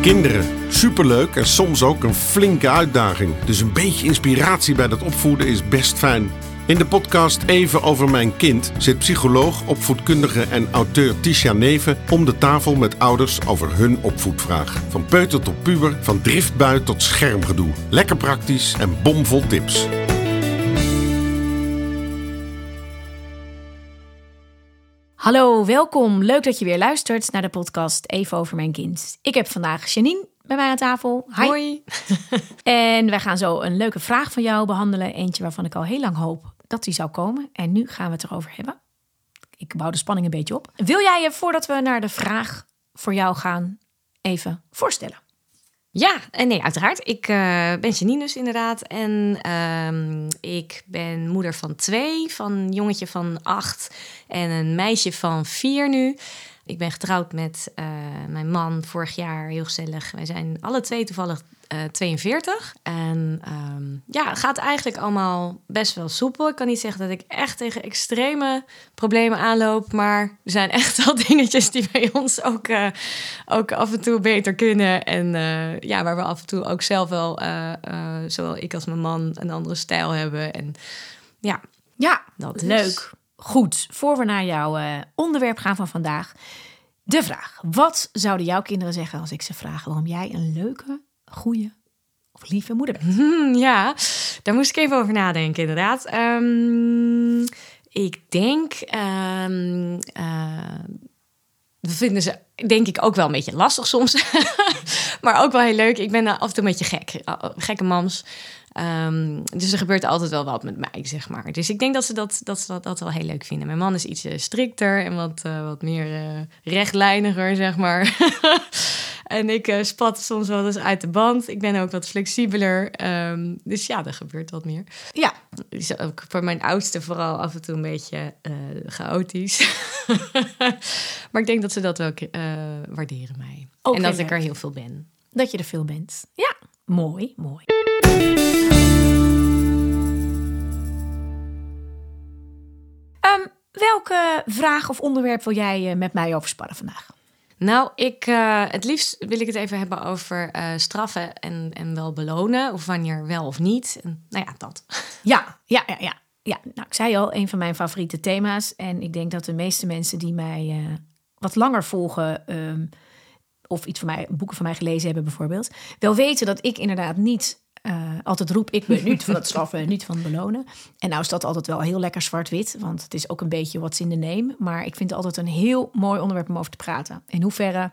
Kinderen, superleuk en soms ook een flinke uitdaging. Dus een beetje inspiratie bij dat opvoeden is best fijn. In de podcast Even over mijn kind zit psycholoog, opvoedkundige en auteur Tisha Neven om de tafel met ouders over hun opvoedvraag. Van peuter tot puber, van driftbui tot schermgedoe. Lekker praktisch en bomvol tips. Hallo, welkom. Leuk dat je weer luistert naar de podcast Even over mijn kind. Ik heb vandaag Janine bij mij aan tafel. Hi. Hoi. En wij gaan zo een leuke vraag van jou behandelen. Eentje waarvan ik al heel lang hoop dat die zou komen. En nu gaan we het erover hebben. Ik bouw de spanning een beetje op. Wil jij je, voordat we naar de vraag voor jou gaan, even voorstellen? Ja, en nee, uiteraard. Ik eh, ben Janine dus inderdaad. En ehm, ik ben moeder van twee. Van een jongetje van acht en een meisje van vier nu. Ik ben getrouwd met eh, mijn man vorig jaar. Heel gezellig. Wij zijn alle twee toevallig eh 42. En ehm, ja, het gaat eigenlijk allemaal best wel soepel. Ik kan niet zeggen dat ik echt tegen extreme problemen aanloop. Maar er zijn echt wel dingetjes die bij ons ook, eh, ook af en toe beter kunnen. En eh, ja, waar we af en toe ook zelf wel, eh, eh, zowel ik als mijn man, een andere stijl hebben. En ja, Ja, Dat is- leuk. Goed, voor we naar jouw eh, onderwerp gaan van vandaag. De vraag. Wat zouden jouw kinderen zeggen als ik ze vraag waarom jij een leuke, goede of lieve moeder? Hmm, ja, daar moest ik even over nadenken, inderdaad. Ehm, ik denk. eh, dat vinden ze, denk ik, ook wel een beetje lastig soms. maar ook wel heel leuk. Ik ben af en toe een beetje gek. eh, Gekke mams. Ehm, dus er gebeurt altijd wel wat met mij, zeg maar. Dus ik denk dat ze dat, dat, ze dat, dat wel heel leuk vinden. Mijn man is iets strikter en wat, eh, wat meer rechtlijniger, zeg maar. en ik eh, spat soms wel eens uit de band. Ik ben ook wat flexibeler. Ehm, dus ja, er gebeurt wat meer. Ja, Is ook voor mijn oudste vooral af en toe een beetje eh, chaotisch. maar ik denk dat ze dat wel eh, waarderen mij. Ook en dat ik er heel veel ben. dat je er veel bent. Ja, mooi, mooi. Ehm, welke vraag of onderwerp wil jij met mij over sparren vandaag? Nou, ik, eh, het liefst wil ik het even hebben over eh, straffen en, en wel belonen. Of wanneer wel of niet. Nou ja, dat. Ja, ja, ja, ja. ja. Nou, ik zei al, een van mijn favoriete thema's. En ik denk dat de meeste mensen die mij eh, wat langer volgen... ehm, of iets van mij, boeken van mij gelezen hebben bijvoorbeeld... wel weten dat ik inderdaad niet eh, altijd roep... ik ben niet van het straffen, niet van het belonen. En nou is dat altijd wel heel lekker zwart-wit... want het is ook een beetje what's in the name. Maar ik vind het altijd een heel mooi onderwerp om over te praten. In hoeverre...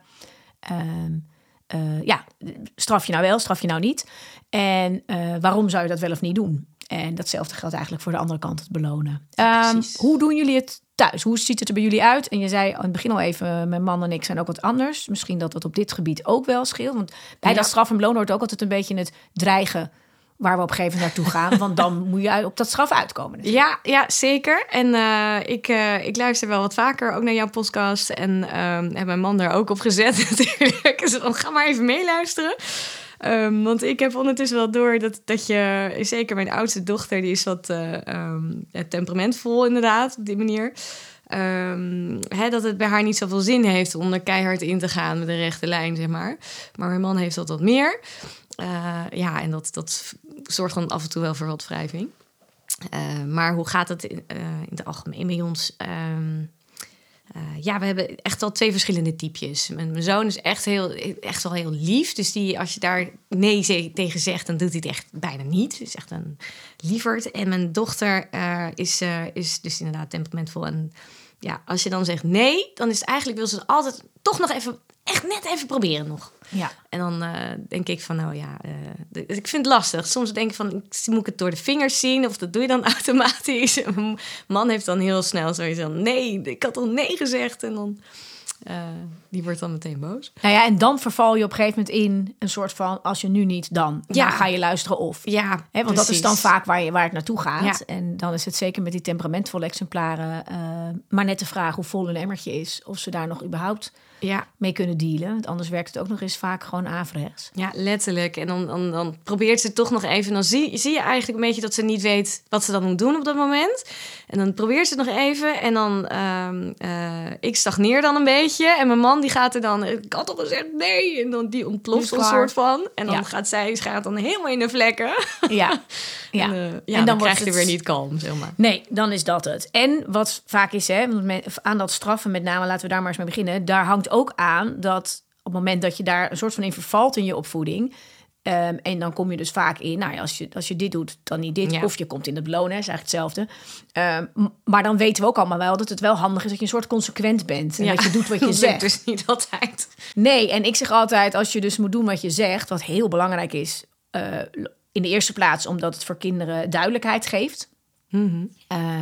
ehm, eh, ja, straf je nou wel, straf je nou niet? En eh, waarom zou je dat wel of niet doen? En datzelfde geldt eigenlijk voor de andere kant, het belonen. Ehm, hoe doen jullie het thuis? Hoe ziet het er bij jullie uit? En je zei aan het begin al even, mijn man en ik zijn ook wat anders. Misschien dat dat op dit gebied ook wel scheelt. Want bij Ja. dat straf en belonen hoort ook altijd een beetje het dreigen... waar we op een gegeven moment naartoe gaan. Want dan moet je op dat straf uitkomen. Dus. Ja, ja zeker. En eh, ik, eh, ik luister wel wat vaker ook naar jouw podcast. En ehm heb mijn man daar ook op gezet natuurlijk. Dus dan ga maar even meeluisteren. Ehm, want ik heb ondertussen wel door dat, dat je... Zeker mijn oudste dochter, die is wat eh, ehm, temperamentvol inderdaad, op die manier. Ehm, dat het bij haar niet zoveel zin heeft om er keihard in te gaan met een rechte lijn, zeg maar. Maar mijn man heeft dat wat meer. Eh, ja, en dat, dat zorgt dan af en toe wel voor wat wrijving. Eh, maar hoe gaat het in, in het algemeen bij ons? Ehm, eh, ja, we hebben echt wel twee verschillende typjes. Mijn, zoon is echt, heel, echt wel heel lief. Dus die, als je daar nee tegen zegt, dan doet hij het echt bijna niet. Is echt een lieverd. En mijn dochter eh, is, eh, is dus inderdaad temperamentvol. En ja, als je dan zegt nee, dan is het eigenlijk wil ze altijd toch nog even, echt net even proberen nog. Ja. En dan eh, denk ik van, nou ja, eh, de- ik vind het lastig. Soms denk ik van, ik- moet ik het door de vingers zien? Of dat doe je dan automatisch? En Mijn man heeft dan heel snel zoiets van, nee, ik had al nee gezegd. En dan, eh, die wordt dan meteen boos. Nou ja, en dan verval je op een gegeven moment in een soort van... als je nu niet, dan. Ja. Dan ga je luisteren of. Ja, Hè, want dat is dan vaak waar, je, waar het naartoe gaat. Ja. En dan is het zeker met die temperamentvolle exemplaren... maar net de vraag hoe vol een emmertje is... of ze daar nog überhaupt Ja, mee kunnen dealen. Want anders werkt het ook nog eens vaak gewoon averechts. ja, letterlijk. En dan, dan, dan probeert ze toch nog even. En dan zie, zie je eigenlijk een beetje dat ze niet weet wat ze dan moet doen op dat moment. En dan probeert ze het nog even. En dan, ehm, eh, ik stagneer dan een beetje. En mijn man die gaat er dan, ik had al gezegd nee. En dan die ontploft een soort van. En dan Ja. gaat zij, ze gaat dan helemaal in de vlekken. Ja, ja. En, eh, ja, En dan, dan krijg je het- weer niet kalm, zeg maar. Nee, dan is dat het. En wat vaak is, hè, aan dat straffen met name, laten we daar maar eens mee beginnen. Daar hangt ook aan dat op het moment dat je daar een soort van in vervalt in je opvoeding. ehm, en dan kom je dus vaak in, nou ja, als je, als je dit doet, dan niet dit. Ja. Of je komt in het belonen, is eigenlijk hetzelfde. Ehm, maar dan weten we ook allemaal wel dat het wel handig is dat je een soort consequent bent. En dat je doet wat je zegt. dus niet altijd. Nee, en ik zeg altijd, als je dus moet doen wat je zegt, wat heel belangrijk is, eh, in de eerste plaats omdat het voor kinderen duidelijkheid geeft.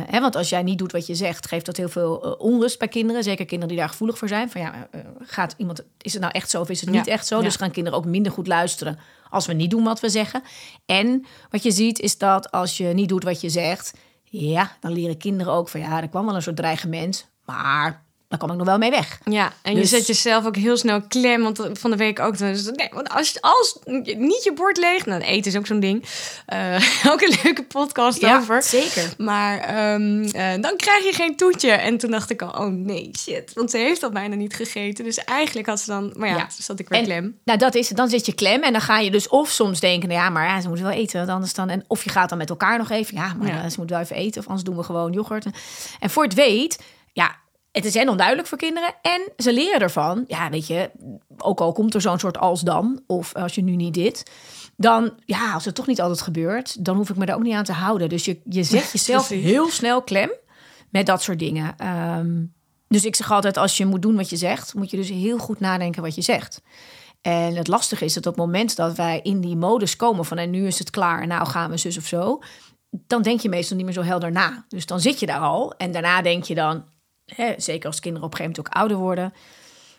Hè, want als jij niet doet wat je zegt, geeft dat heel veel eh, onrust bij kinderen. Zeker kinderen die daar gevoelig voor zijn. Van ja, eh, gaat iemand, is het nou echt zo of is het Ja, niet echt zo? ja. Dus gaan kinderen ook minder goed luisteren als we niet doen wat we zeggen. En wat je ziet is dat als je niet doet wat je zegt, ja, dan leren kinderen ook van ja, er kwam wel een soort dreigement, maar daar kwam ik nog wel mee weg. Ja, en Dus- je zet jezelf ook heel snel klem. Want van de week ook. Dus, nee, want als, als niet je bord leeg... Nou, eten is ook zo'n ding. Eh, ook een leuke podcast over. zeker. Maar ehm, eh, dan krijg je geen toetje. En toen dacht ik al, oh nee, shit. Want ze heeft dat bijna niet gegeten. Dus eigenlijk had ze dan... Maar ja, Ja. zat ik weer En- klem. Nou, dat is het. Dan zit je klem en dan ga je dus of soms denken, nou ja, maar ja, ze moeten wel eten, want anders dan. En of je gaat dan met elkaar nog even, ja, maar Ja. eh, ze moeten wel even eten, of anders doen we gewoon yoghurt. En voor het weet, ja, het is en onduidelijk voor kinderen en ze leren ervan. Ja, weet je, ook al komt er zo'n soort als dan, of als je nu niet dit, dan, ja, als het toch niet altijd gebeurt, dan hoef ik me daar ook niet aan te houden. Dus je, je zet jezelf heel snel klem met dat soort dingen. Ehm, dus ik zeg altijd, als je moet doen wat je zegt, moet je dus heel goed nadenken wat je zegt. En het lastige is dat op het moment dat wij in die modus komen van en nu is het klaar, nou gaan we zus of zo, dan denk je meestal niet meer zo helder na. Dus dan zit je daar al en daarna denk je dan, hè, zeker als kinderen op een gegeven moment ook ouder worden,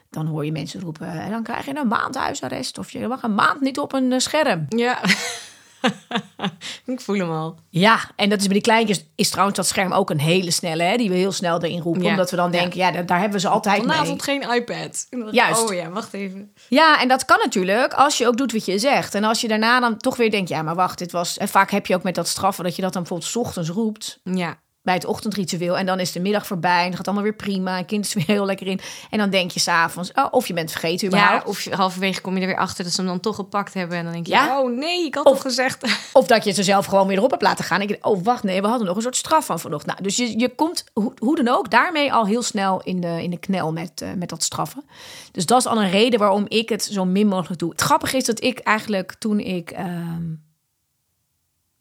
dan hoor je mensen roepen, en dan krijg je een maand huisarrest of je mag een maand niet op een eh, scherm. Ja. ik voel hem al. Ja, en dat is bij die kleintjes is trouwens dat scherm ook een hele snelle, hè, die we heel snel erin roepen, Ja, omdat we dan denken, ja, daar, daar hebben we ze altijd mee. Vanavond geen iPad. Juist. Oh ja, wacht even. Ja, en dat kan natuurlijk als je ook doet wat je zegt. En als je daarna dan toch weer denkt, ja, maar wacht, dit was... En vaak heb je ook met dat straffen dat je dat dan bijvoorbeeld 's ochtends roept Ja. Bij het ochtendritueel. En dan is de middag voorbij en het gaat allemaal weer prima. En kind is weer heel lekker in. En dan denk je s'avonds, oh, of je bent vergeten Ja, of halverwege kom je er weer achter dat ze hem dan toch gepakt hebben. En dan denk je, Ja. oh nee, ik had Of- al gezegd. Of dat je het er zelf gewoon weer erop hebt laten gaan. En ik denk, oh, wacht, nee, we hadden nog een soort straf van vanochtend. Nou, dus je, je komt, hoe, hoe dan ook, daarmee al heel snel in de, in de knel met, eh, met dat straffen. Dus dat is al een reden waarom ik het zo min mogelijk doe. Het grappige is dat ik eigenlijk toen ik ehm,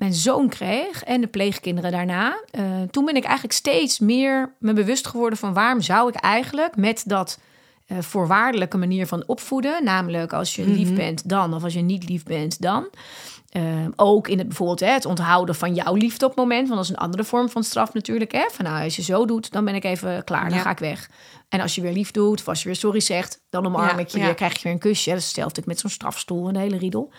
mijn zoon kreeg en de pleegkinderen daarna, eh, toen ben ik eigenlijk steeds meer me bewust geworden van waarom zou ik eigenlijk met dat eh, voorwaardelijke manier van opvoeden, namelijk als je lief bent dan of als je niet lief bent dan. Ehm, ook in het bijvoorbeeld hè, het onthouden van jouw liefde op het moment. Want dat is een andere vorm van straf natuurlijk. Hè? Van nou, als je zo doet, dan ben ik even klaar. Dan Ja. ga ik weg. En als je weer lief doet, of als je weer sorry zegt, dan omarm Ja, ik je ja. weer, krijg je weer een kusje. Dat is hetzelfde met zo'n strafstoel, een hele riedel.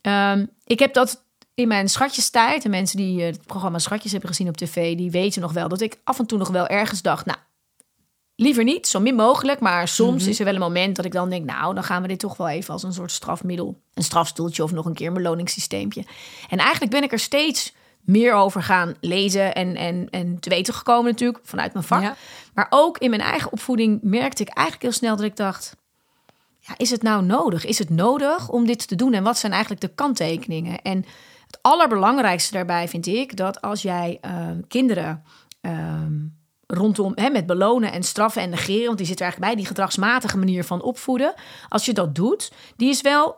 Ehm, ik heb dat in mijn schatjestijd. En mensen die eh, het programma Schatjes hebben gezien op tv, die weten nog wel dat ik af en toe nog wel ergens dacht, nou, liever niet, zo min mogelijk. Maar soms Mhm. is er wel een moment dat ik dan denk, nou, dan gaan we dit toch wel even als een soort strafmiddel. Een strafstoeltje of nog een keer een beloningssysteempje. En eigenlijk ben ik er steeds meer over gaan lezen en, en, en te weten gekomen natuurlijk vanuit mijn vak. Ja. Maar ook in mijn eigen opvoeding merkte ik eigenlijk heel snel dat ik dacht... Ja, is het nou nodig? Is het nodig om dit te doen? En wat zijn eigenlijk de kanttekeningen? En het allerbelangrijkste daarbij vind ik dat als jij eh, kinderen ehm, rondom hè, met belonen en straffen en negeren, want die zit er eigenlijk bij, die gedragsmatige manier van opvoeden, als je dat doet, die is wel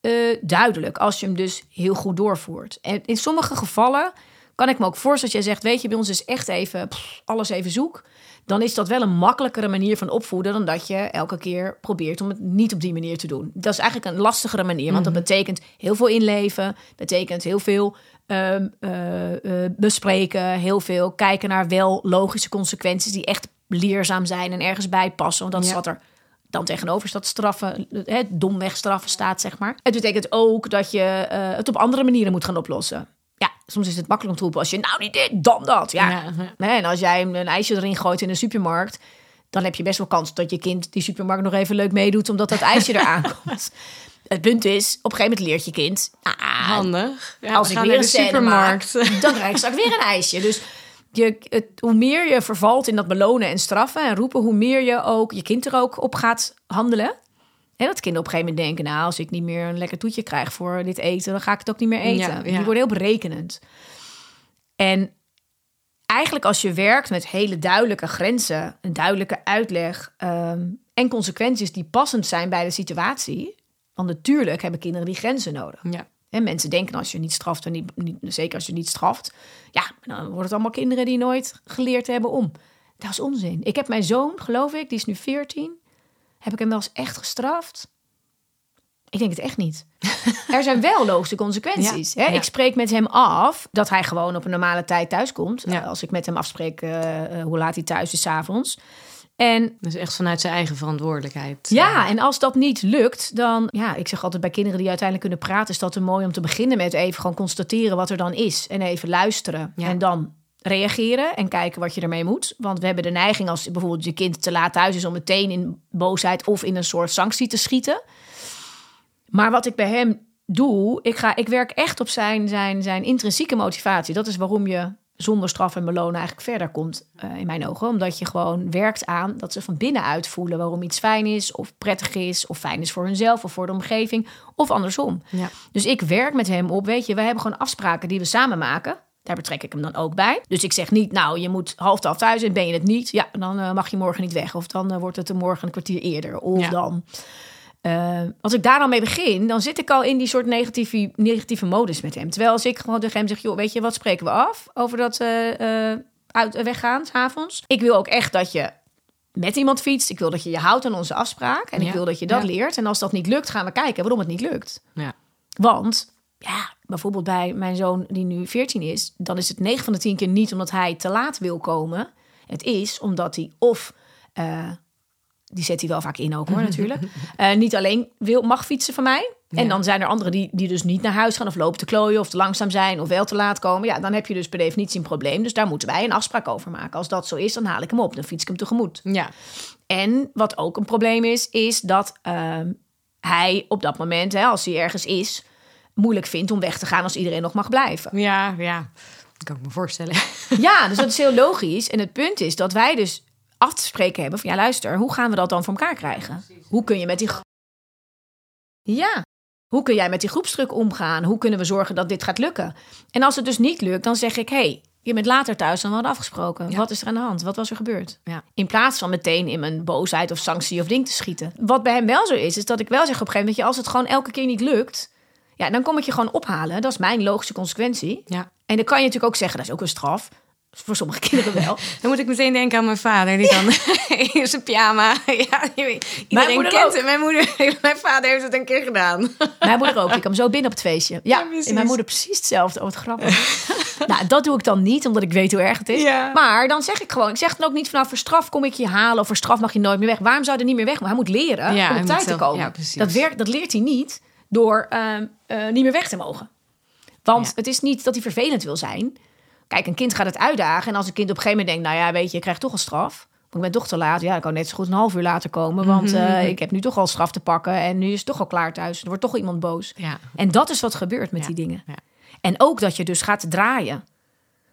eh, duidelijk als je hem dus heel goed doorvoert. En in sommige gevallen kan ik me ook voorstellen dat jij zegt, weet je, bij ons is echt even alles even zoek. Dan is dat wel een makkelijkere manier van opvoeden dan dat je elke keer probeert om het niet op die manier te doen. Dat is eigenlijk een lastigere manier, want dat betekent heel veel inleven, betekent heel veel ehm, eh, eh, bespreken, heel veel kijken naar wel logische consequenties die echt leerzaam zijn en ergens bij passen. Want dat is wat er dan tegenover staat straffen, hè, domweg straffen staat, zeg maar. Het betekent ook dat je eh, het op andere manieren moet gaan oplossen. Soms is het makkelijk om te roepen als je nou niet dit, dan dat. Ja. Hè, En als jij een ijsje erin gooit in een supermarkt, dan heb je best wel kans dat je kind die supermarkt nog even leuk meedoet, omdat dat ijsje eraan komt. Het punt is, op een gegeven moment leert je kind, ah, Handig. Ja, als we ik weer een de supermarkt. maak, dan krijg ik straks weer een ijsje. Dus je, het, hoe meer je vervalt in dat belonen en straffen en roepen, hoe meer je ook je kind er ook op gaat handelen. En dat kinderen op een gegeven moment denken, nou, als ik niet meer een lekker toetje krijg voor dit eten, dan ga ik het ook niet meer eten. Ja, ja. Die worden heel berekenend. En eigenlijk als je werkt met hele duidelijke grenzen, een duidelijke uitleg ehm, en consequenties die passend zijn bij de situatie, want natuurlijk hebben kinderen die grenzen nodig. Ja. En mensen denken als je niet straft, en niet, niet, zeker als je niet straft, ja, dan worden het allemaal kinderen die nooit geleerd hebben om. Dat is onzin. Ik heb mijn zoon, geloof ik, die is nu 14. Heb ik hem wel eens echt gestraft? Ik denk het echt niet. Er zijn wel logische consequenties. Ja, hè? ja. Ik spreek met hem af dat hij gewoon op een normale tijd thuis komt. Ja. Eh, Als ik met hem afspreek eh, eh, hoe laat hij thuis is 's avonds. En Dus echt vanuit zijn eigen verantwoordelijkheid. ja, en als dat niet lukt, dan... Ja, ik zeg altijd bij kinderen die uiteindelijk kunnen praten... is dat er mooi om te beginnen met even gewoon constateren wat er dan is. En even luisteren. Ja. En dan reageren en kijken wat je ermee moet. Want we hebben de neiging als bijvoorbeeld je kind te laat thuis is... om meteen in boosheid of in een soort sanctie te schieten. Maar wat ik bij hem doe, ik, ga, ik werk echt op zijn, zijn, zijn intrinsieke motivatie. Dat is waarom je zonder straf en belonen eigenlijk verder komt, eh, in mijn ogen. Omdat je gewoon werkt aan dat ze van binnenuit voelen waarom iets fijn is, of prettig is, of fijn is voor hunzelf of voor de omgeving, of andersom. Ja. Dus ik werk met hem op, weet je, we hebben gewoon afspraken die we samen maken. Daar betrek ik hem dan ook bij. Dus ik zeg niet, nou, je moet half twaalf thuis en ben je het niet, ja, dan eh, mag je morgen niet weg. Of dan eh, wordt het er morgen een kwartier eerder. Of Ja. dan. eh, als ik daar dan mee begin, dan zit ik al in die soort negatieve, negatieve modus met hem. Terwijl als ik gewoon tegen hem zeg, joh, weet je, wat spreken we af over dat uit, weggaan, s'avonds? Ik wil ook echt dat je met iemand fietst. Ik wil dat je je houdt aan onze afspraak. En ik wil dat je dat Ja. leert. En als dat niet lukt, gaan we kijken waarom het niet lukt. Ja. Want, ja, bijvoorbeeld bij mijn zoon die nu 14 is... dan is het 9 van de 10 keer niet omdat hij te laat wil komen. Het is omdat hij of... eh, die zet hij wel vaak in ook hoor, natuurlijk. Eh, niet alleen wil, mag fietsen van mij. En dan zijn er anderen die, die dus niet naar huis gaan... of lopen te klooien of te langzaam zijn of wel te laat komen. Ja, dan heb je dus per definitie een probleem. Dus daar moeten wij een afspraak over maken. Als dat zo is, dan haal ik hem op. Dan fiets ik hem tegemoet. Ja. En wat ook een probleem is, is dat ehm, hij op dat moment, hè, als hij ergens is, moeilijk vindt om weg te gaan als iedereen nog mag blijven. Ja, ja. Dat kan ik me voorstellen. Ja, dus dat is heel logisch. En het punt is dat wij dus af te spreken hebben van ja, luister, hoe gaan we dat dan voor elkaar krijgen? Hoe kun je met die. Ja. Hoe kun jij met die groepsdruk omgaan? Hoe kunnen we zorgen dat dit gaat lukken? En als het dus niet lukt, dan zeg ik: hey, je bent later thuis dan we hadden afgesproken. Ja. Wat is er aan de hand? Wat was er gebeurd? Ja. In plaats van meteen in mijn boosheid of sanctie of ding te schieten. Wat bij hem wel zo is, is dat ik wel zeg op een gegeven moment: als het gewoon elke keer niet lukt, ja, dan kom ik je gewoon ophalen. Dat is mijn logische consequentie. Ja. En dan kan je natuurlijk ook zeggen: dat is ook een straf. Voor sommige kinderen wel. Dan moet ik meteen denken aan mijn vader, die dan in zijn pyjama. Ja, iedereen kent ook. Mijn moeder, mijn vader heeft het een keer gedaan. Mijn moeder ook. Ik kwam zo binnen op het feestje. Ja, en mijn moeder precies hetzelfde. Oh, wat grappig. nou, dat doe ik dan niet, omdat ik weet hoe erg het is. Ja. Maar dan zeg ik gewoon, ik zeg dan ook niet van nou, voor straf kom ik je halen of voor straf mag je nooit meer weg. Waarom zou je er niet meer weg? Maar hij moet leren om op tijd te komen. dat, werkt, dat leert hij niet door ehm, eh, niet meer weg te mogen. Want Ja. het is niet dat hij vervelend wil zijn. Kijk, een kind gaat het uitdagen. En als een kind op een gegeven moment denkt, nou ja, weet je, je krijgt toch een straf. Want ik ben toch te laat. Ja, ik kan net zo goed een half uur later komen. Want eh, ik heb nu toch al straf te pakken. En nu is het toch al klaar thuis. Er wordt toch iemand boos. Ja. En dat is wat gebeurt met Ja, die dingen. ja. En ook dat je dus gaat draaien.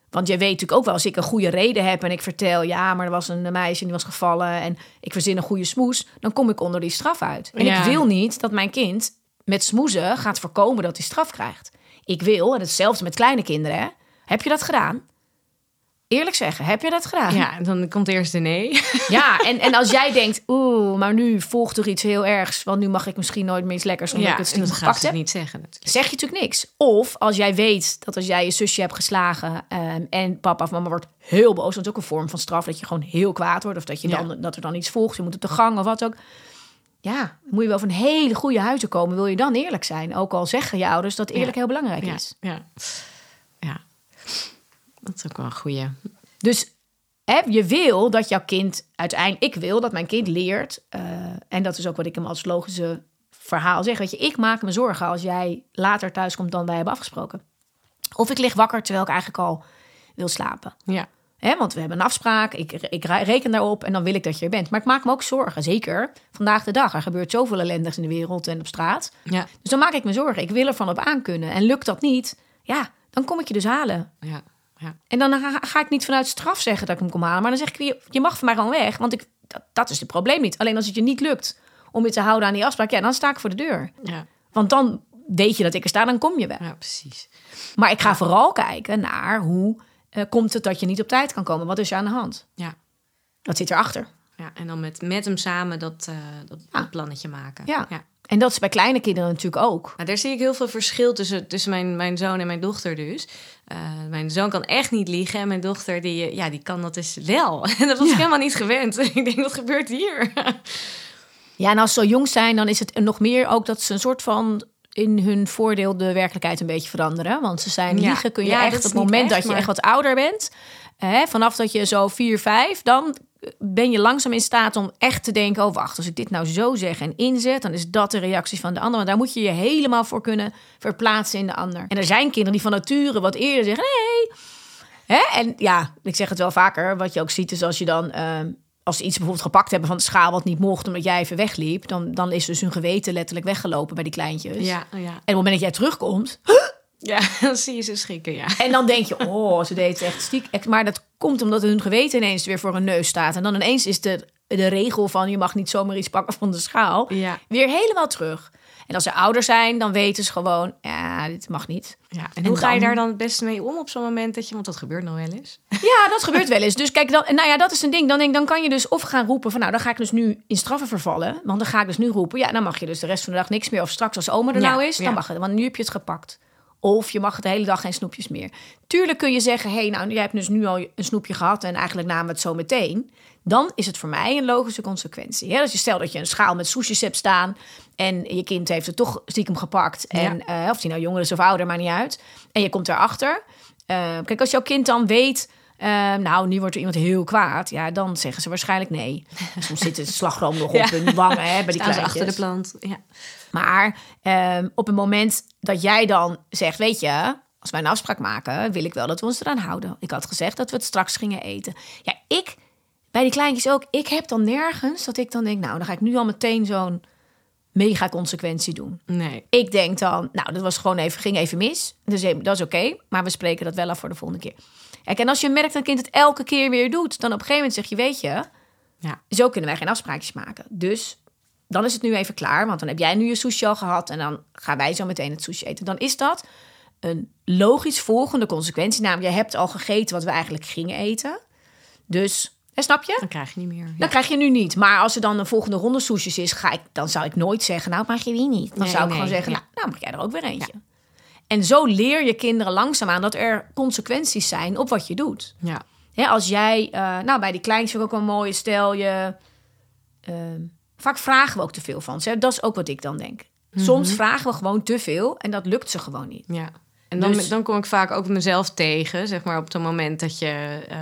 Want jij weet natuurlijk ook wel, als ik een goede reden heb en ik vertel, ja, maar er was een meisje en die was gevallen en ik verzin een goede smoes, dan kom ik onder die straf uit. En Ja. ik wil niet dat mijn kind met smoezen gaat voorkomen dat hij straf krijgt. Ik wil, en hetzelfde met kleine kinderen, hè. heb je dat gedaan? Eerlijk zeggen, heb je dat gedaan? Ja, dan komt eerst de nee. Ja, en, en als jij denkt, oeh, maar nu volgt er iets heel ergs, want nu mag ik misschien nooit meer iets lekkers omdat Ja, ik het gaat gepakt heb niet zeggen natuurlijk. zeg je natuurlijk niks. Of als jij weet dat als jij je zusje hebt geslagen ehm, en papa of mama wordt heel boos, dat is ook een vorm van straf, dat je gewoon heel kwaad wordt of dat, je Ja. dan, dat er dan iets volgt, je moet op de gang of wat ook. Ja, moet je wel van hele goede huizen komen, wil je dan eerlijk zijn. Ook al zeggen je ouders dat eerlijk Ja. heel belangrijk Ja, is. ja. ja, dat is ook wel een goeie. Dus hè, je wil dat jouw kind uiteindelijk... Ik wil dat mijn kind leert. eh, en dat is ook wat ik hem als logische verhaal zeg. Weet je, ik maak me zorgen als jij later thuis komt dan wij hebben afgesproken. Of ik lig wakker terwijl ik eigenlijk al wil slapen. Ja, Hè, want we hebben een afspraak, ik, ik reken daarop en dan wil ik dat je er bent. Maar ik maak me ook zorgen, zeker vandaag de dag. Er gebeurt zoveel ellendigs in de wereld en op straat. ja, Dus dan maak ik me zorgen. Ik wil ervan op aankunnen. En lukt dat niet, ja, dan kom ik je dus halen. ja. ja. En dan ga, ga ik niet vanuit straf zeggen dat ik hem kom halen. Maar dan zeg ik, je, je mag van mij gewoon weg. Want ik, dat, dat is het probleem niet. Alleen als het je niet lukt om je te houden aan die afspraak... ja, dan sta ik voor de deur. Ja, Want dan weet je dat ik er sta, dan kom je wel. ja precies. Maar ik ga vooral kijken naar hoe eh, komt het dat je niet op tijd kan komen. Wat is er aan de hand? Ja. Dat zit erachter. Ja, en dan met, met hem samen dat, eh, dat, dat plannetje maken. Ja. ja. En dat is bij kleine kinderen natuurlijk ook. Nou, daar zie ik heel veel verschil tussen, tussen mijn, mijn zoon en mijn dochter dus. Eh, mijn zoon kan echt niet liegen en mijn dochter die, ja, die kan dat dus wel. En dat was ik helemaal niet gewend. ik denk, wat gebeurt hier? Ja, en als ze zo jong zijn, dan is het nog meer ook dat ze een soort van in hun voordeel de werkelijkheid een beetje veranderen. Want ze zijn Ja. liegen kun je Ja, echt op het moment echt, dat je maar- echt wat ouder bent. Hè, vanaf dat je zo 4, 5, dan ben je langzaam in staat om echt te denken: oh wacht, als ik dit nou zo zeg en inzet, dan is dat de reactie van de ander. Want daar moet je je helemaal voor kunnen verplaatsen in de ander. En er zijn kinderen die van nature wat eerder zeggen: nee. Hè? En ja, ik zeg het wel vaker. Wat je ook ziet is als je dan. ehm, als ze iets bijvoorbeeld gepakt hebben van de schaal wat niet mocht omdat jij even wegliep, dan, dan is dus hun geweten letterlijk weggelopen bij die kleintjes. Ja, ja. En op het moment dat jij terugkomt, ja, dan zie je ze schrikken, ja. en dan denk je, oh, ze deed het echt stiek. Maar dat komt omdat hun geweten ineens weer voor hun neus staat. En dan ineens is de, de regel van je mag niet zomaar iets pakken van de schaal Ja. weer helemaal terug. En als ze ouder zijn, dan weten ze gewoon, ja, dit mag niet. ja. En hoe ga je daar dan het beste mee om op zo'n moment dat je, want dat gebeurt nog wel eens. Ja, dat gebeurt wel eens. Dus kijk, dan, nou ja, dat is een ding. Dan, denk, dan kan je dus of gaan roepen van, nou, dan ga ik dus nu in straffen vervallen. Want dan ga ik dus nu roepen, ja, dan mag je dus de rest van de dag niks meer. Of straks als oma er Ja, nou is, dan ja. mag het. Want nu heb je het gepakt. Of je mag de hele dag geen snoepjes meer. Tuurlijk kun je zeggen, hé, hey, nou, jij hebt dus nu al een snoepje gehad en eigenlijk namen we het zo meteen. Dan is het voor mij een logische consequentie. Hè? Als je stel dat je een schaal met soesjes hebt staan en je kind heeft het toch stiekem gepakt. En, eh, of die nou jonger is of ouder, maakt niet uit. En je komt erachter. Eh, kijk, als jouw kind dan weet, eh, nou, nu wordt er iemand heel kwaad. Ja, dan zeggen ze waarschijnlijk nee. Soms zit het slagroom nog op hun wangen hè, bij die kleintjes. achter de plant. Ja. Maar ehm, op het moment dat jij dan zegt, weet je, als wij een afspraak maken, wil ik wel dat we ons eraan houden. Ik had gezegd dat we het straks gingen eten. Ja, ik, bij die kleintjes ook, ik heb dan nergens dat ik dan denk, nou, dan ga ik nu al meteen zo'n mega consequentie doen. Nee. Ik denk dan, nou, dat was gewoon even, ging even mis. Dus eh, dat is oké, maar we spreken dat wel af voor de volgende keer. Kijk, en als je merkt dat een kind het elke keer weer doet, dan op een gegeven moment zeg je, weet je, Ja. zo kunnen wij geen afspraakjes maken. Dus dan is het nu even klaar, want dan heb jij nu je sushi al gehad en dan gaan wij zo meteen het sushi eten. Dan is dat een logisch volgende consequentie. Namelijk, jij hebt al gegeten wat we eigenlijk gingen eten. Dus, hè, snap je? Dan krijg je niet meer. Ja. Dat krijg je nu niet. Maar als er dan een volgende ronde sushis is, ga ik, dan zou ik nooit zeggen, nou mag je die niet. Dan Nee, zou ik nee, gewoon zeggen, ja. nou, nou mag jij er ook weer eentje. En zo leer je kinderen langzaamaan dat er consequenties zijn op wat je doet. Ja. Hè, als jij, eh, nou bij die kleintjes ook wel een mooie stel je. ehm, vaak vragen we ook te veel van ze. Dat is ook wat ik dan denk. Soms vragen we gewoon te veel en dat lukt ze gewoon niet. Ja. En dan, Dus- dan kom ik vaak ook mezelf tegen, zeg maar, op het moment dat je eh,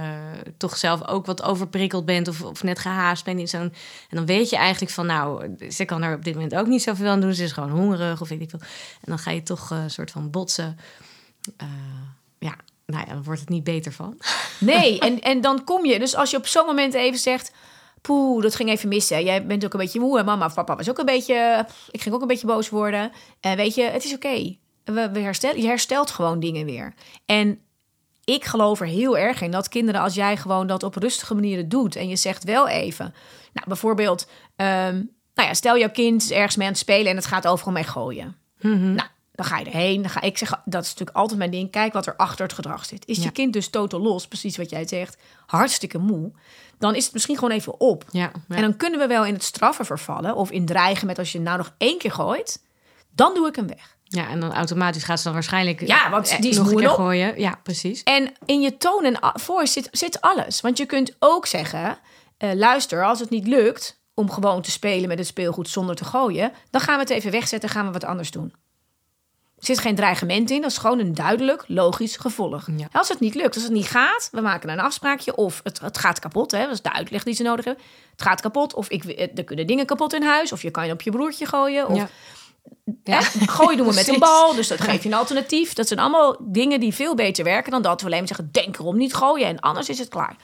toch zelf ook wat overprikkeld bent of, of net gehaast bent. in zo'n- En dan weet je eigenlijk van, nou, ze kan er op dit moment ook niet zoveel aan doen. Ze is gewoon hongerig of weet ik veel. En dan ga je toch eh, een soort van botsen. Eh, ja, nou ja, dan wordt het niet beter van. Nee, en, en dan kom je. Dus als je op zo'n moment even zegt. Poeh, dat ging even mis. Hè. Jij bent ook een beetje moe. En mama of papa was ook een beetje. Ik ging ook een beetje boos worden. En weet je, het is oké. We, we herstellen, je herstelt gewoon dingen weer. En ik geloof er heel erg in dat kinderen, als jij gewoon dat op rustige manieren doet. En je zegt wel even. Nou, bijvoorbeeld. ehm, nou ja, stel jouw kind is ergens mee aan het spelen en het gaat overal mee gooien. Nou, dan ga je erheen. Dan ga ik zeggen, dat is natuurlijk altijd mijn ding. Kijk wat er achter het gedrag zit. Is Ja. je kind dus totaal los, precies wat jij zegt, hartstikke moe, dan is het misschien gewoon even op. Ja, ja. En dan kunnen we wel in het straffen vervallen of in dreigen met als je nou nog één keer gooit, dan doe ik hem weg. Ja, en dan automatisch gaat ze dan waarschijnlijk Ja, want eh, die is nog een moe keer op. gooien. Ja, precies. En in je toon en voice zit, zit alles. Want je kunt ook zeggen, eh, luister, als het niet lukt om gewoon te spelen met het speelgoed zonder te gooien, dan gaan we het even wegzetten en gaan we wat anders doen. Er zit geen dreigement in, dat is gewoon een duidelijk, logisch gevolg. Ja. Als het niet lukt, als het niet gaat, we maken een afspraakje of het, het gaat kapot, hè, dat is de uitleg die ze nodig hebben. Het gaat kapot of ik, eh, er kunnen dingen kapot in huis of je kan je op je broertje gooien. Of, Ja. Hè? Gooien doen we met een bal, dus dat geef je een alternatief. Dat zijn allemaal dingen die veel beter werken dan dat we alleen maar zeggen: denk erom, niet gooien en anders is het klaar.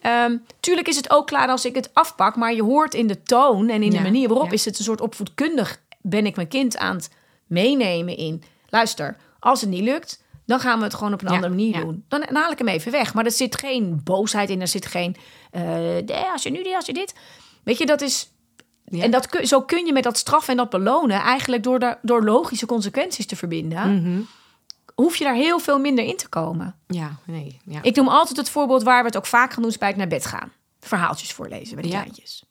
Ehm, tuurlijk is het ook klaar als ik het afpak, maar je hoort in de toon en in de Ja, manier waarop ja. is het een soort opvoedkundig. Ben ik mijn kind aan het meenemen in. Luister, als het niet lukt, Dan gaan we het gewoon op een Ja, andere manier ja. doen. Dan, dan haal ik hem even weg. Maar er zit geen boosheid in. Er zit geen, eh, als je nu dit, als je dit. Weet je, dat is... Ja. En dat zo kun je met dat straffen en dat belonen... eigenlijk door, de, door logische consequenties te verbinden... Mhm. hoef je daar heel veel minder in te komen. Ja, nee. Ja. Ik noem altijd het voorbeeld waar we het ook vaak gaan doen... is bij het naar bed gaan. Verhaaltjes voorlezen bij de Ja. kleintjes.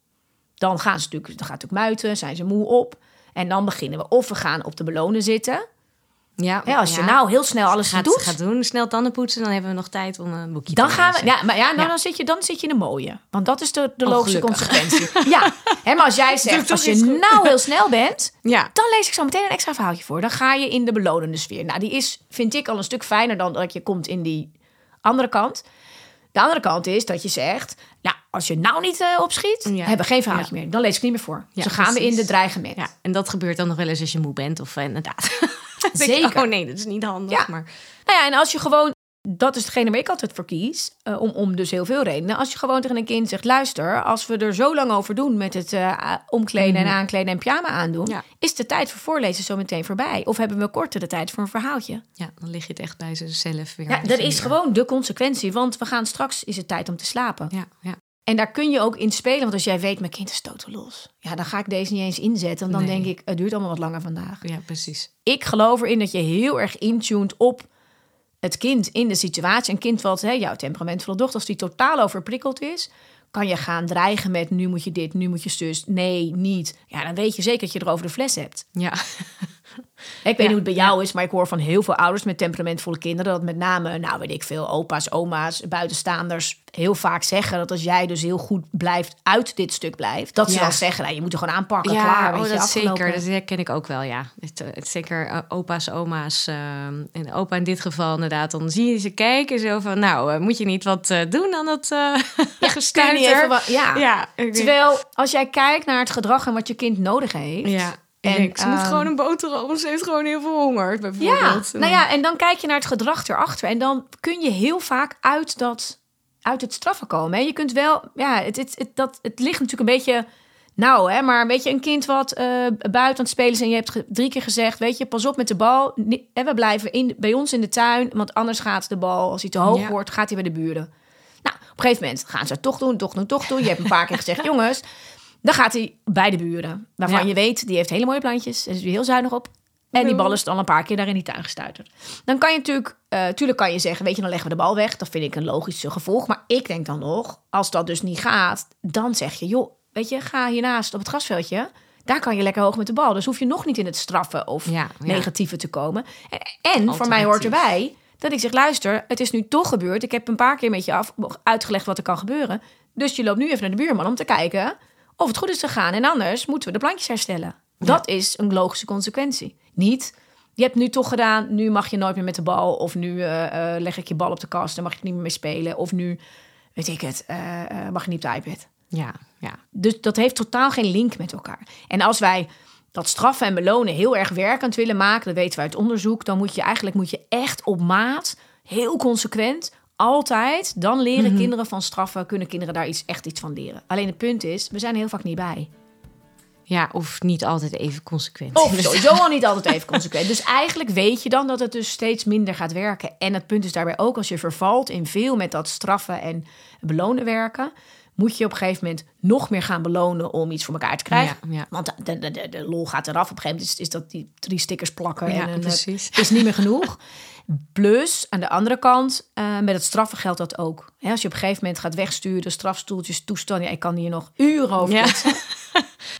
Dan gaan ze natuurlijk, dan gaat het natuurlijk muiten, zijn ze moe op... En dan beginnen we of we gaan op de belonen zitten. Ja, als je nou heel snel alles gaat, doet, gaat doen, snel tanden poetsen, dan hebben we nog tijd om een boekje dan te gaan we. Ja, maar ja, nou, Ja. Dan, zit je, dan zit je in de mooie. Want dat is de, de Oh, logische gelukkig. consequentie. ja, hè, maar als jij zegt, als je goed. nou heel snel bent, Ja. dan lees ik zo meteen een extra verhaaltje voor. Dan ga je in de belonende sfeer. Nou, die is, vind ik, al een stuk fijner dan dat je komt in die andere kant. De andere kant is dat je zegt, nou, als je nou niet eh, opschiet, Ja. hebben we geen verhaaltje meer. Dan lees ik niet meer voor. Ze gaan we in de dreigement. ja, en dat gebeurt dan nog wel eens als je moe bent. Of eh, inderdaad. Zeker. Oh nee, dat is niet handig. Ja. Maar Nou ja, en als je gewoon, dat is hetgene waar ik altijd voor kies, eh, om, om dus heel veel redenen. Als je gewoon tegen een kind zegt, luister, als we er zo lang over doen met het eh, omkleden en aankleden en pyjama aandoen, Mhm. Ja. is de tijd voor voorlezen zo meteen voorbij. Of hebben we korter de tijd voor een verhaaltje? ja, dan lig je het echt bij zichzelf weer. Ja, dat is gewoon de consequentie, want we gaan straks, is het tijd om te slapen. Ja, ja. En daar kun je ook in spelen, want als jij weet, mijn kind is totelos. Ja, dan ga ik deze niet eens inzetten, want dan Nee. denk ik, het duurt allemaal wat langer vandaag. ja, precies. ik geloof erin dat je heel erg intuned op het kind in de situatie. Een kind wat, hè, jouw temperamentvolle dochter, als die totaal overprikkeld is, kan je gaan dreigen met nu moet je dit, nu moet je zus, nee, niet. Ja, dan weet je zeker dat je er over de fles hebt. Ja, Ik weet niet hoe het bij jou is, maar ik hoor van heel veel ouders met temperamentvolle kinderen dat met name, nou weet ik veel, opa's, oma's, buitenstaanders heel vaak zeggen dat als jij dus heel goed blijft uit dit stuk blijft, dat ze dan zeggen, nou, je moet er gewoon aanpakken, ja klaar, oh, weet dat zeker. Dat herken ik ook wel, ja. Het, eh, het, zeker eh, opa's, oma's eh, en opa in dit geval inderdaad. Dan zie je ze kijken zo van, nou, moet je niet wat doen aan dat eh Ja, gestuiter? wat- Terwijl als jij kijkt naar het gedrag en wat je kind nodig heeft. ja. En, ze moet ehm, gewoon een boterham, ze heeft gewoon heel veel honger, bijvoorbeeld. Ja, nou ja, en dan kijk je naar het gedrag erachter. En dan kun je heel vaak uit, dat, uit het straffen komen. hè. Je kunt wel, ja, het, het, het, dat, het ligt natuurlijk een beetje nou, hè, maar weet je, een kind wat eh, buiten aan het spelen is en je hebt drie keer gezegd, weet je, pas op met de bal. En we blijven in, bij ons in de tuin, want anders gaat de bal, als hij te hoog Ja. wordt, gaat hij bij de buren. Nou, op een gegeven moment gaan ze het toch doen, toch doen, toch doen. Je hebt een paar keer gezegd, jongens, dan gaat hij bij de buren. Waarvan Ja. je weet, die heeft hele mooie plantjes. En is er heel zuinig op. En die bal is al een paar keer daar in die tuin gestuiterd. Dan kan je natuurlijk, eh tuurlijk kan je zeggen, weet je, dan leggen we de bal weg. Dat vind ik een logische gevolg. Maar ik denk dan nog, als dat dus niet gaat, dan zeg je, joh, weet je, ga hiernaast op het grasveldje. Daar kan je lekker hoog met de bal. Dus hoef je nog niet in het straffen of Ja, ja. negatieve te komen. En, voor mij hoort erbij dat ik zeg, luister, het is nu toch gebeurd. Ik heb een paar keer met je af, uitgelegd wat er kan gebeuren. Dus je loopt nu even naar de buurman om te kijken of het goed is gegaan. En anders moeten we de plantjes herstellen. Dat is een logische consequentie. Niet, je hebt nu toch gedaan, nu mag je nooit meer met de bal. Of nu eh, eh, leg ik je bal op de kast en mag je niet meer mee spelen. Of nu, weet ik het, eh, mag je niet op de iPad. Ja, ja. Dus dat heeft totaal geen link met elkaar. En als wij dat straffen en belonen heel erg werkend willen maken, dat weten we uit onderzoek, dan moet je eigenlijk moet je echt op maat, heel consequent, altijd, dan leren kinderen van straffen, kunnen kinderen daar iets, echt iets van leren. Alleen het punt is, we zijn er heel vaak niet bij. Ja, of niet altijd even consequent. Of sowieso al niet altijd even consequent. Dus eigenlijk weet je dan dat het dus steeds minder gaat werken. En het punt is daarbij ook, als je vervalt in veel met dat straffen en belonen werken, moet je op een gegeven moment nog meer gaan belonen om iets voor elkaar te krijgen. Ja, ja. Want de, de, de, de lol gaat eraf. Op een gegeven moment is, is dat die drie stickers plakken Ja, en een, precies. eh, is niet meer genoeg. Plus, aan de andere kant, eh, met het straffen geldt dat ook. Hè, als je op een gegeven moment gaat wegsturen, strafstoeltjes, toestanden. Ja, ik kan hier nog uren over Ja.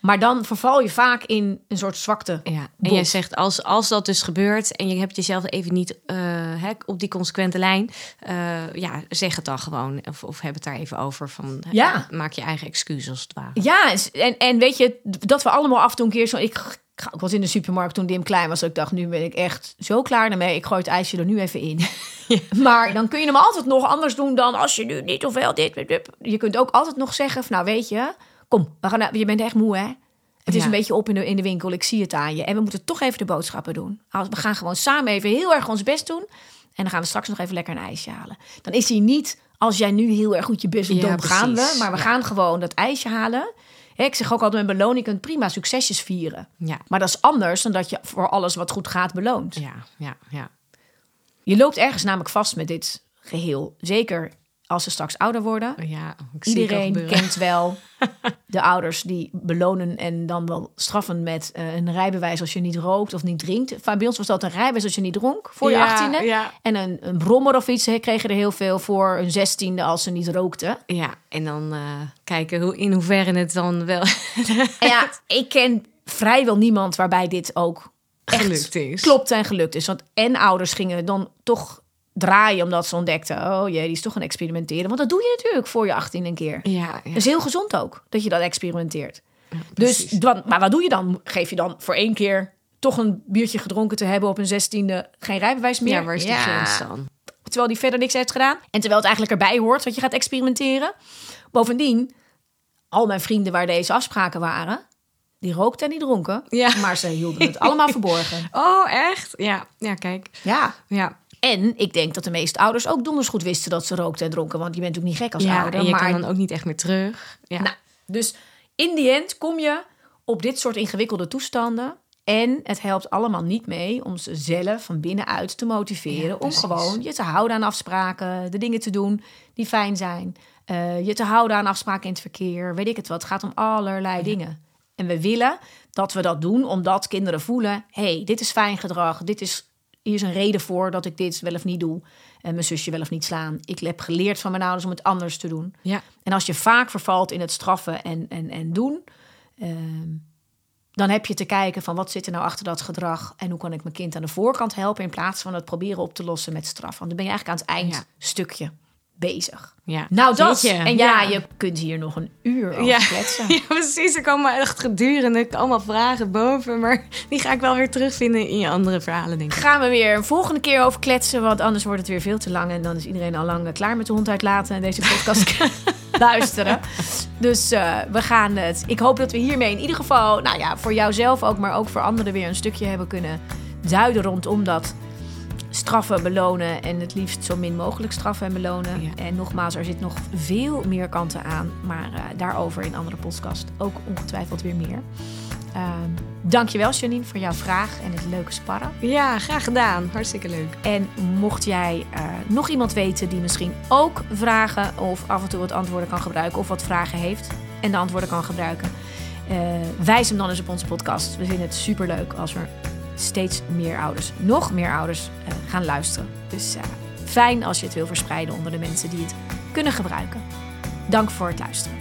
Maar dan verval je vaak in een soort zwakte. Ja, en jij zegt als, als dat dus gebeurt en je hebt jezelf even niet hè, op die consequente lijn, eh, ja, zeg het dan gewoon of, of heb het daar even over. Van, Ja. Maak je eigen excuses als het ware. Ja, en, en weet je, dat we allemaal af en toe een keer zo... Ik, ik was in de supermarkt toen Dim klein was. dat Ik dacht, nu ben ik echt zo klaar ermee. Ik gooi het ijsje er nu even in. Maar dan kun je hem altijd nog anders doen dan als je nu niet of wel dit. dit, dit. Je kunt ook altijd nog zeggen, van, nou weet je... Kom, we gaan, je bent echt moe hè? Het is Ja. een beetje op in de, in de winkel, ik zie het aan je. En we moeten toch even de boodschappen doen. We gaan gewoon samen even heel erg ons best doen. En dan gaan we straks nog even lekker een ijsje halen. Dan is hij niet, als jij nu heel erg goed je best doet, Ja, dan gaan we. Maar we gaan gewoon dat ijsje halen. Ik zeg ook altijd met beloning, je kunt prima succesjes vieren. Ja, Maar dat is anders dan dat je voor alles wat goed gaat beloont. ja, ja, ja. Je loopt ergens namelijk vast met dit geheel. Zeker als ze straks ouder worden. Oh ja, ik zie het al Iedereen kent wel de ouders die belonen en dan wel straffen met eh, een rijbewijs als je niet rookt of niet drinkt. Bij ons was dat een rijbewijs als je niet dronk voor je achttiende. ja. En een, een brommer of iets kregen er heel veel voor een zestiende als ze niet rookten. Ja, en dan eh, kijken hoe, in hoeverre het dan wel ja, ik ken vrijwel niemand waarbij dit ook echt gelukt is. klopt en gelukt is. Want en ouders gingen dan toch draaien omdat ze ontdekten... oh jee, die is toch een experimenteren. Want dat doe je natuurlijk voor je 18 een keer. Ja, ja. Dat is heel gezond ook, dat je dat experimenteert. dus, precies. dan, maar wat doe je dan? Geef je dan voor één keer toch een biertje gedronken te hebben op een zestiende geen rijbewijs meer? ja, waar is die grens dan? Terwijl die verder niks heeft gedaan. En terwijl het eigenlijk erbij hoort dat je gaat experimenteren. Bovendien, al mijn vrienden waar deze afspraken waren, die rookten en die dronken. Ja. Maar ze hielden het allemaal verborgen. Oh, echt? Ja, ja kijk. Ja. Ja, En ik denk dat de meeste ouders ook donders goed wisten dat ze rookten en dronken. Want je bent natuurlijk niet gek als ja ouder. en je maar kan dan ook niet echt meer terug. Ja, Nou, dus in die end kom je op dit soort ingewikkelde toestanden. En het helpt allemaal niet mee om ze zelf van binnenuit te motiveren. Ja, om gewoon je te houden aan afspraken, de dingen te doen die fijn zijn. eh, je te houden aan afspraken in het verkeer, weet ik het wat. Het gaat om allerlei dingen. En we willen dat we dat doen omdat kinderen voelen: hey, dit is fijn gedrag. Dit is, hier is een reden voor dat ik dit wel of niet doe. En mijn zusje wel of niet slaan. Ik heb geleerd van mijn ouders om het anders te doen. ja. En als je vaak vervalt in het straffen en, en, en doen, ehm, dan heb je te kijken van wat zit er nou achter dat gedrag en hoe kan ik mijn kind aan de voorkant helpen in plaats van het proberen op te lossen met straf. Want dan ben je eigenlijk aan het Ja. Bezig. ja. Nou, dat. En ja, je kunt hier nog een uur over Ja. kletsen. Ja, precies. Er komen echt gedurende allemaal vragen boven. Maar die ga ik wel weer terugvinden in je andere verhalen, denk ik. Gaan we weer een volgende keer over kletsen, want anders wordt het weer veel te lang. En dan is iedereen al lang klaar met de hond uitlaten en deze podcast luisteren. Dus eh, we gaan het. Ik hoop dat we hiermee in ieder geval, nou ja, voor jouzelf ook, maar ook voor anderen weer een stukje hebben kunnen duiden rondom dat straffen, belonen en het liefst zo min mogelijk straffen en belonen. Ja. En nogmaals, er zit nog veel meer kanten aan, maar eh, daarover in andere podcast ook ongetwijfeld weer meer. Ehm dankjewel Janine voor jouw vraag en het leuke sparren. Ja, graag gedaan. Hartstikke leuk. En mocht jij eh, nog iemand weten die misschien ook vragen of af en toe wat antwoorden kan gebruiken of wat vragen heeft en de antwoorden kan gebruiken, eh, wijs hem dan eens op onze podcast. We vinden het superleuk als er steeds meer ouders, nog meer ouders, eh, gaan luisteren. Dus eh, fijn als je het wil verspreiden onder de mensen die het kunnen gebruiken. Dank voor het luisteren.